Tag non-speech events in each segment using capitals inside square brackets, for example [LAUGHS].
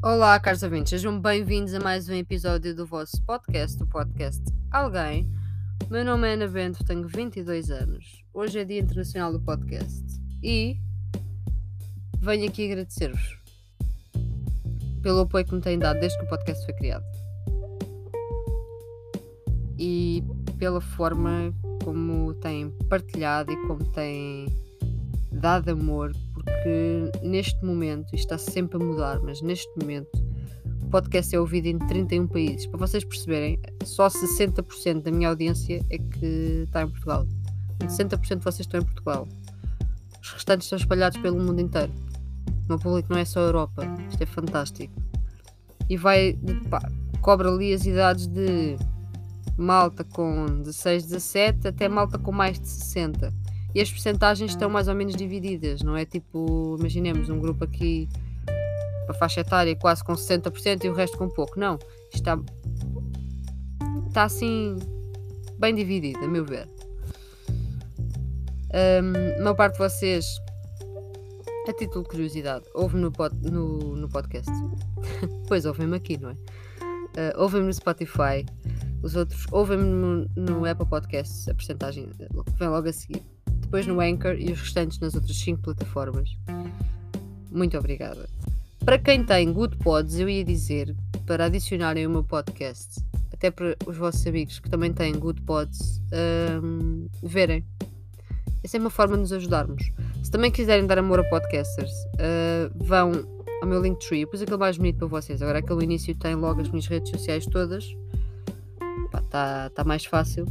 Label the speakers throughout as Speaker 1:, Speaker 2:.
Speaker 1: Olá, caros ouvintes, sejam bem-vindos a mais um episódio do vosso podcast, o podcast Alguém. Meu nome é Ana Bento, tenho 22 anos. Hoje é Dia Internacional do Podcast e venho aqui agradecer-vos pelo apoio que me têm dado desde que o podcast foi criado e pela forma como têm partilhado e como têm dado amor porque neste momento, isto está sempre a mudar, mas neste momento o podcast é ouvido em 31 países. Para vocês perceberem, só 60% da minha audiência é que está em Portugal. 60% de vocês estão em Portugal. Os restantes estão espalhados pelo mundo inteiro. O meu público não é só a Europa. Isto é fantástico. E vai, pá, cobra ali as idades de malta com 16, 17 até malta com mais de 60 e as percentagens estão mais ou menos divididas, não é tipo, imaginemos um grupo aqui para faixa etária quase com 60% e o resto com pouco. Não, está, está assim bem dividido, a meu ver. Um, a maior parte de vocês, a título de curiosidade, ouve no, pod, no, no podcast. [LAUGHS] pois ouvem-me aqui, não é? Uh, ouvem-me no Spotify. Os outros ouvem-me no, no Apple Podcasts, a percentagem vem logo a seguir depois no Anchor e os restantes nas outras 5 plataformas. Muito obrigada. Para quem tem Good Pods, eu ia dizer para adicionarem o meu podcast, até para os vossos amigos que também têm Good Pods, um, verem. Essa é uma forma de nos ajudarmos. Se também quiserem dar amor a podcasters, uh, vão ao meu Linktree, pus aquele mais bonito para vocês. Agora aquele início tem logo as minhas redes sociais todas. Está tá mais fácil.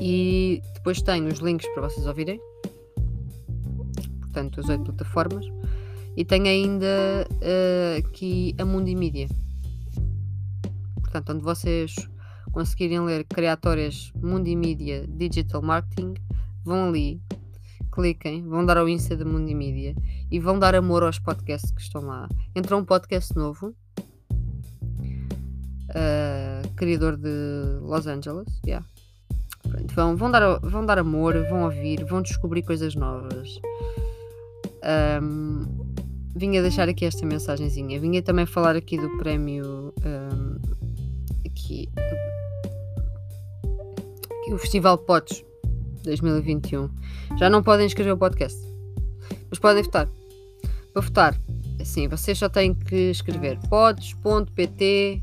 Speaker 1: E depois tenho os links para vocês ouvirem. Portanto, as oito plataformas. E tenho ainda uh, aqui a Mundi Media. Portanto, onde vocês conseguirem ler Criatórias Mundi Media Digital Marketing, vão ali, cliquem, vão dar ao Insta da Mundi Media e vão dar amor aos podcasts que estão lá. Entrou um podcast novo, uh, criador de Los Angeles, yeah, vão, vão, dar, vão dar amor, vão ouvir, vão descobrir coisas novas. Um, vinha deixar aqui esta mensagenzinha. Vinha também falar aqui do prémio. Um, aqui, aqui, o Festival Potes 2021. Já não podem inscrever o podcast, mas podem votar. Para votar, assim, vocês só têm que escrever pods.pt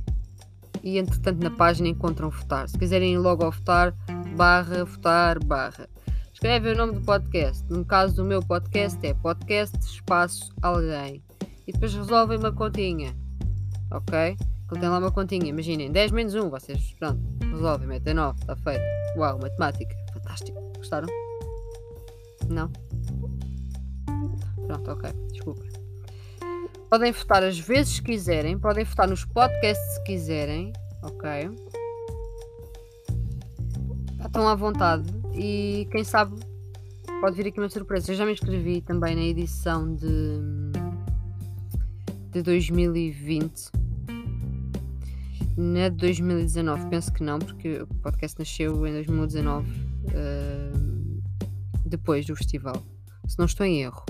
Speaker 1: e entretanto na página encontram votar. Se quiserem ir logo ao votar, barra votar barra. Escreve o nome do podcast. No caso do meu podcast é podcast espaço alguém. E depois resolvem uma continha. Ok? Ele tem lá uma continha. Imaginem, 10 menos 1. Vocês, pronto, resolvem, metem 9. Está feito. Uau, matemática. Fantástico. Gostaram? Não? Pronto, ok. Desculpa. Podem votar as vezes que quiserem. Podem votar nos podcasts se quiserem. Ok? Estão à vontade e quem sabe pode vir aqui uma surpresa. Eu já me inscrevi também na edição de, de 2020. Na de 2019, penso que não, porque o podcast nasceu em 2019, uh, depois do festival. Se não estou em erro.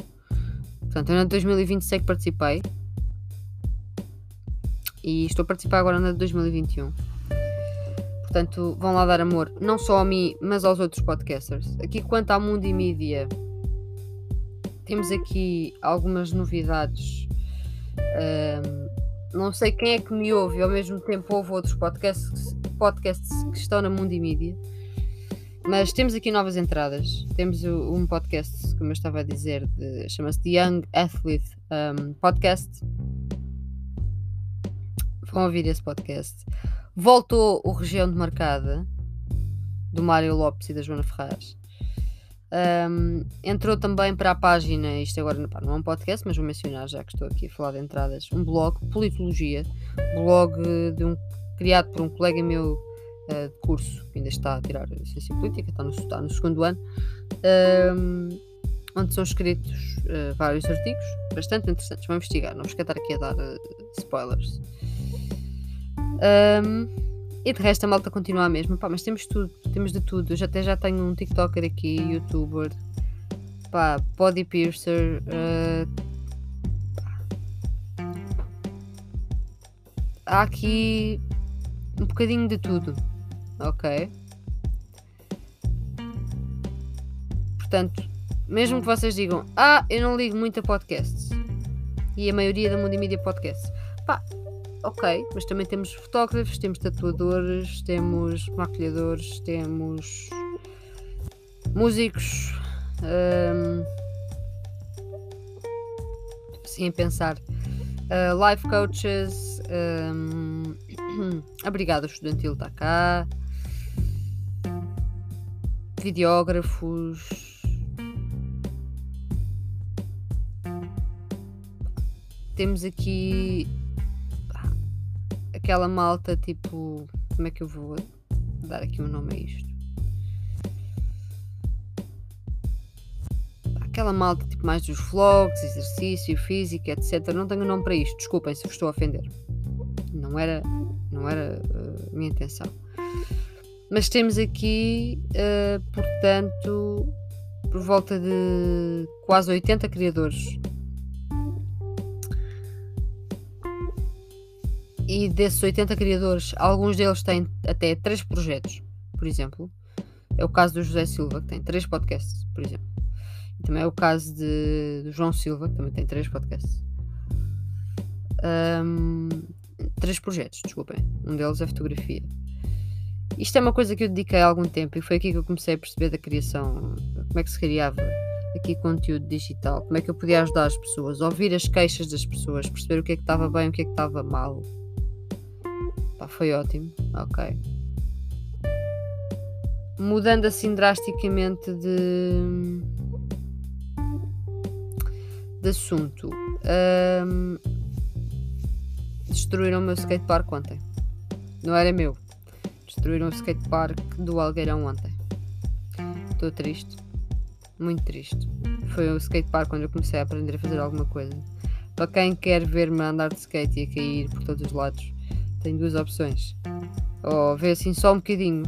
Speaker 1: Portanto, eu na de 2020 sei que participei. E estou a participar agora na de 2021. Portanto, vão lá dar amor, não só a mim, mas aos outros podcasters. Aqui, quanto à Mundo e Mídia, temos aqui algumas novidades. Um, não sei quem é que me ouve, ao mesmo tempo ouve outros podcasts, podcasts que estão na Mundo e Mídia. Mas temos aqui novas entradas. Temos um podcast, como eu estava a dizer, chama-se The Young Athlete um, Podcast. Vão ouvir esse podcast. Voltou o Região de Marcada, do Mário Lopes e da Joana Ferraz. Um, entrou também para a página, isto agora pá, não é um podcast, mas vou mencionar já que estou aqui a falar de entradas, um blog, Politologia, blog de um, criado por um colega meu uh, de curso, que ainda está a tirar a ciência política, está no, está no segundo ano, um, onde são escritos uh, vários artigos bastante interessantes. Vou investigar, não vos quero estar aqui a dar uh, spoilers. Um, e de resto a malta continua a mesma, pá, mas temos tudo, temos de tudo. Eu já, até já tenho um TikToker aqui, youtuber, pá, body piercer, uh, há aqui um bocadinho de tudo, ok? Portanto, mesmo que vocês digam, ah, eu não ligo muito a podcasts, e a maioria da Multimídia Podcasts, pá, ok, mas também temos fotógrafos, temos tatuadores, temos maquilhadores, temos músicos. Um, pensar. Uh, life coaches. [CLEARS THROAT] Um, a Brigada Estudantil está cá. Videógrafos. Temos aqui aquela malta tipo. Como é que eu vou dar aqui um nome a isto? Aquela malta tipo mais dos vlogs, exercício, física, etc. Não tenho nome para isto, desculpem se vos estou a ofender. Não era, não era uh, a minha intenção. Mas temos aqui, uh, portanto, por volta de quase 80 criadores e desses 80 criadores, alguns deles têm até 3 projetos, por exemplo. É o caso do José Silva, que tem 3 podcasts, por exemplo. E também é o caso de, do João Silva, que também tem 3 podcasts. Um, 3 projetos, desculpem. Um deles é fotografia. Isto é uma coisa que eu dediquei há algum tempo e foi aqui que eu comecei a perceber da criação, como é que se criava aqui conteúdo digital, como é que eu podia ajudar as pessoas, ouvir as queixas das pessoas, perceber o que é que estava bem, o que é que estava mal. Pá, foi ótimo. Ok. Mudando assim drasticamente de, de assunto. Um, destruíram o meu skatepark ontem. Não era meu. Destruíram o skatepark do Algueirão ontem. Estou triste. Muito triste. Foi o skatepark quando eu comecei a aprender a fazer alguma coisa. Para quem quer ver-me andar de skate e a cair por todos os lados, tem duas opções. Ou vê assim só um bocadinho,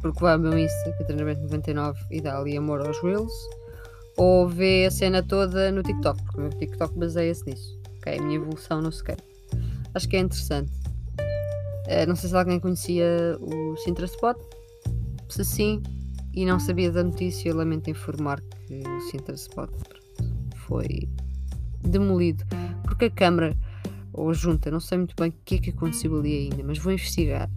Speaker 1: porque vai ao meu Insta, que é treinamento 99 e dá ali amor aos Reels, ou vê a cena toda no TikTok, porque o meu TikTok baseia-se nisso. Ok, a minha evolução no skate. Acho que é interessante. Uh, não sei se alguém conhecia o Sintra Spot. Se sim, e não sabia da notícia, lamento informar que o Sintra Spot foi demolido porque a Câmara ou junta, não sei muito bem o que é que aconteceu ali ainda, mas vou investigar.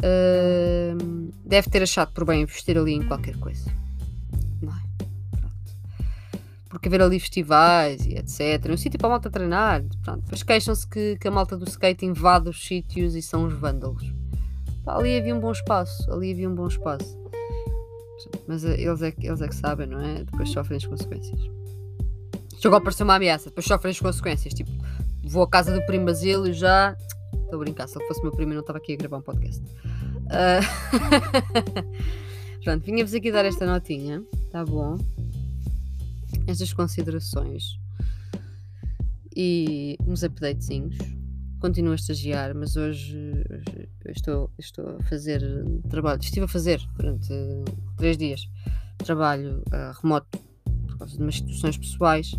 Speaker 1: Uh, deve ter achado por bem investir ali em qualquer coisa. Não é? Pronto. Porque haver ali festivais e etc. Um sítio para a malta treinar. Pronto. Depois queixam-se que, que, a malta do skate invade os sítios e são os vândalos. Pá, ali havia um bom espaço. Ali havia um bom espaço. Mas eh, eles é, eles é que sabem, não é? Depois sofrem as consequências. Chegou a aparecer uma ameaça, depois sofrem as consequências. Tipo, vou à casa do primo Basílio já. Estou a brincar, se ele fosse meu primo eu não estava aqui a gravar um podcast. Uh... [LAUGHS] Pronto, vinha-vos aqui dar esta notinha, tá bom? Estas considerações e uns updatezinhos. Continuo a estagiar, mas hoje, hoje estou, estou a fazer trabalho. Estive a fazer durante três dias trabalho uh, remoto por causa de umas situações pessoais.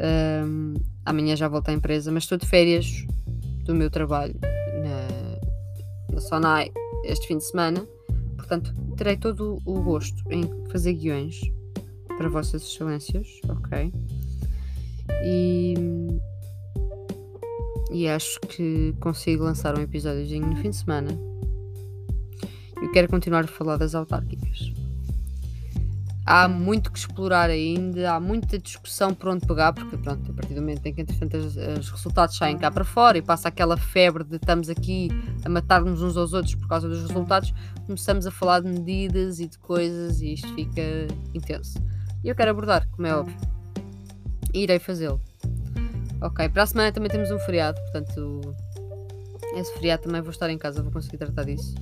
Speaker 1: Um, amanhã já volto à empresa, mas estou de férias do meu trabalho na, na Sonai este fim de semana. Portanto, terei todo o gosto em fazer guiões para Vossas Excelências, ok? E, e acho que consigo lançar um episódio no fim de semana. Eu quero continuar a falar das autárquicas há muito que explorar ainda, há muita discussão por onde pegar, porque pronto, a partir do momento em que entretanto os, os resultados saem cá para fora e passa aquela febre de estamos aqui a matar-nos uns aos outros por causa dos resultados, começamos a falar de medidas e de coisas e isto fica intenso. E eu quero abordar, como é óbvio. E irei fazê-lo. Ok, para a semana também temos um feriado, portanto, esse feriado também vou estar em casa, vou conseguir tratar disso.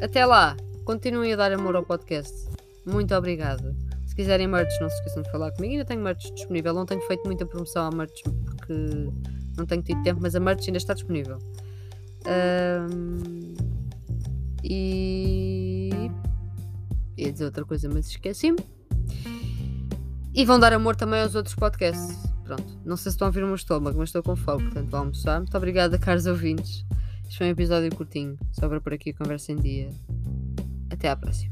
Speaker 1: Até lá, continuem a dar amor ao podcast. Muito obrigada. Se quiserem merch, não se esqueçam de falar comigo. Ainda tenho merch disponível. Não tenho feito muita promoção à merch porque não tenho tido tempo, mas a merch ainda está disponível. Um, e. ia dizer outra coisa, mas esqueci-me. E vão dar amor também aos outros podcasts. pronto. Não sei se estão a ouvir o meu estômago, mas estou com fome, portanto vou almoçar. Muito obrigada, caros ouvintes. Este foi um episódio curtinho, só para por aqui a conversa em dia. Até à próxima.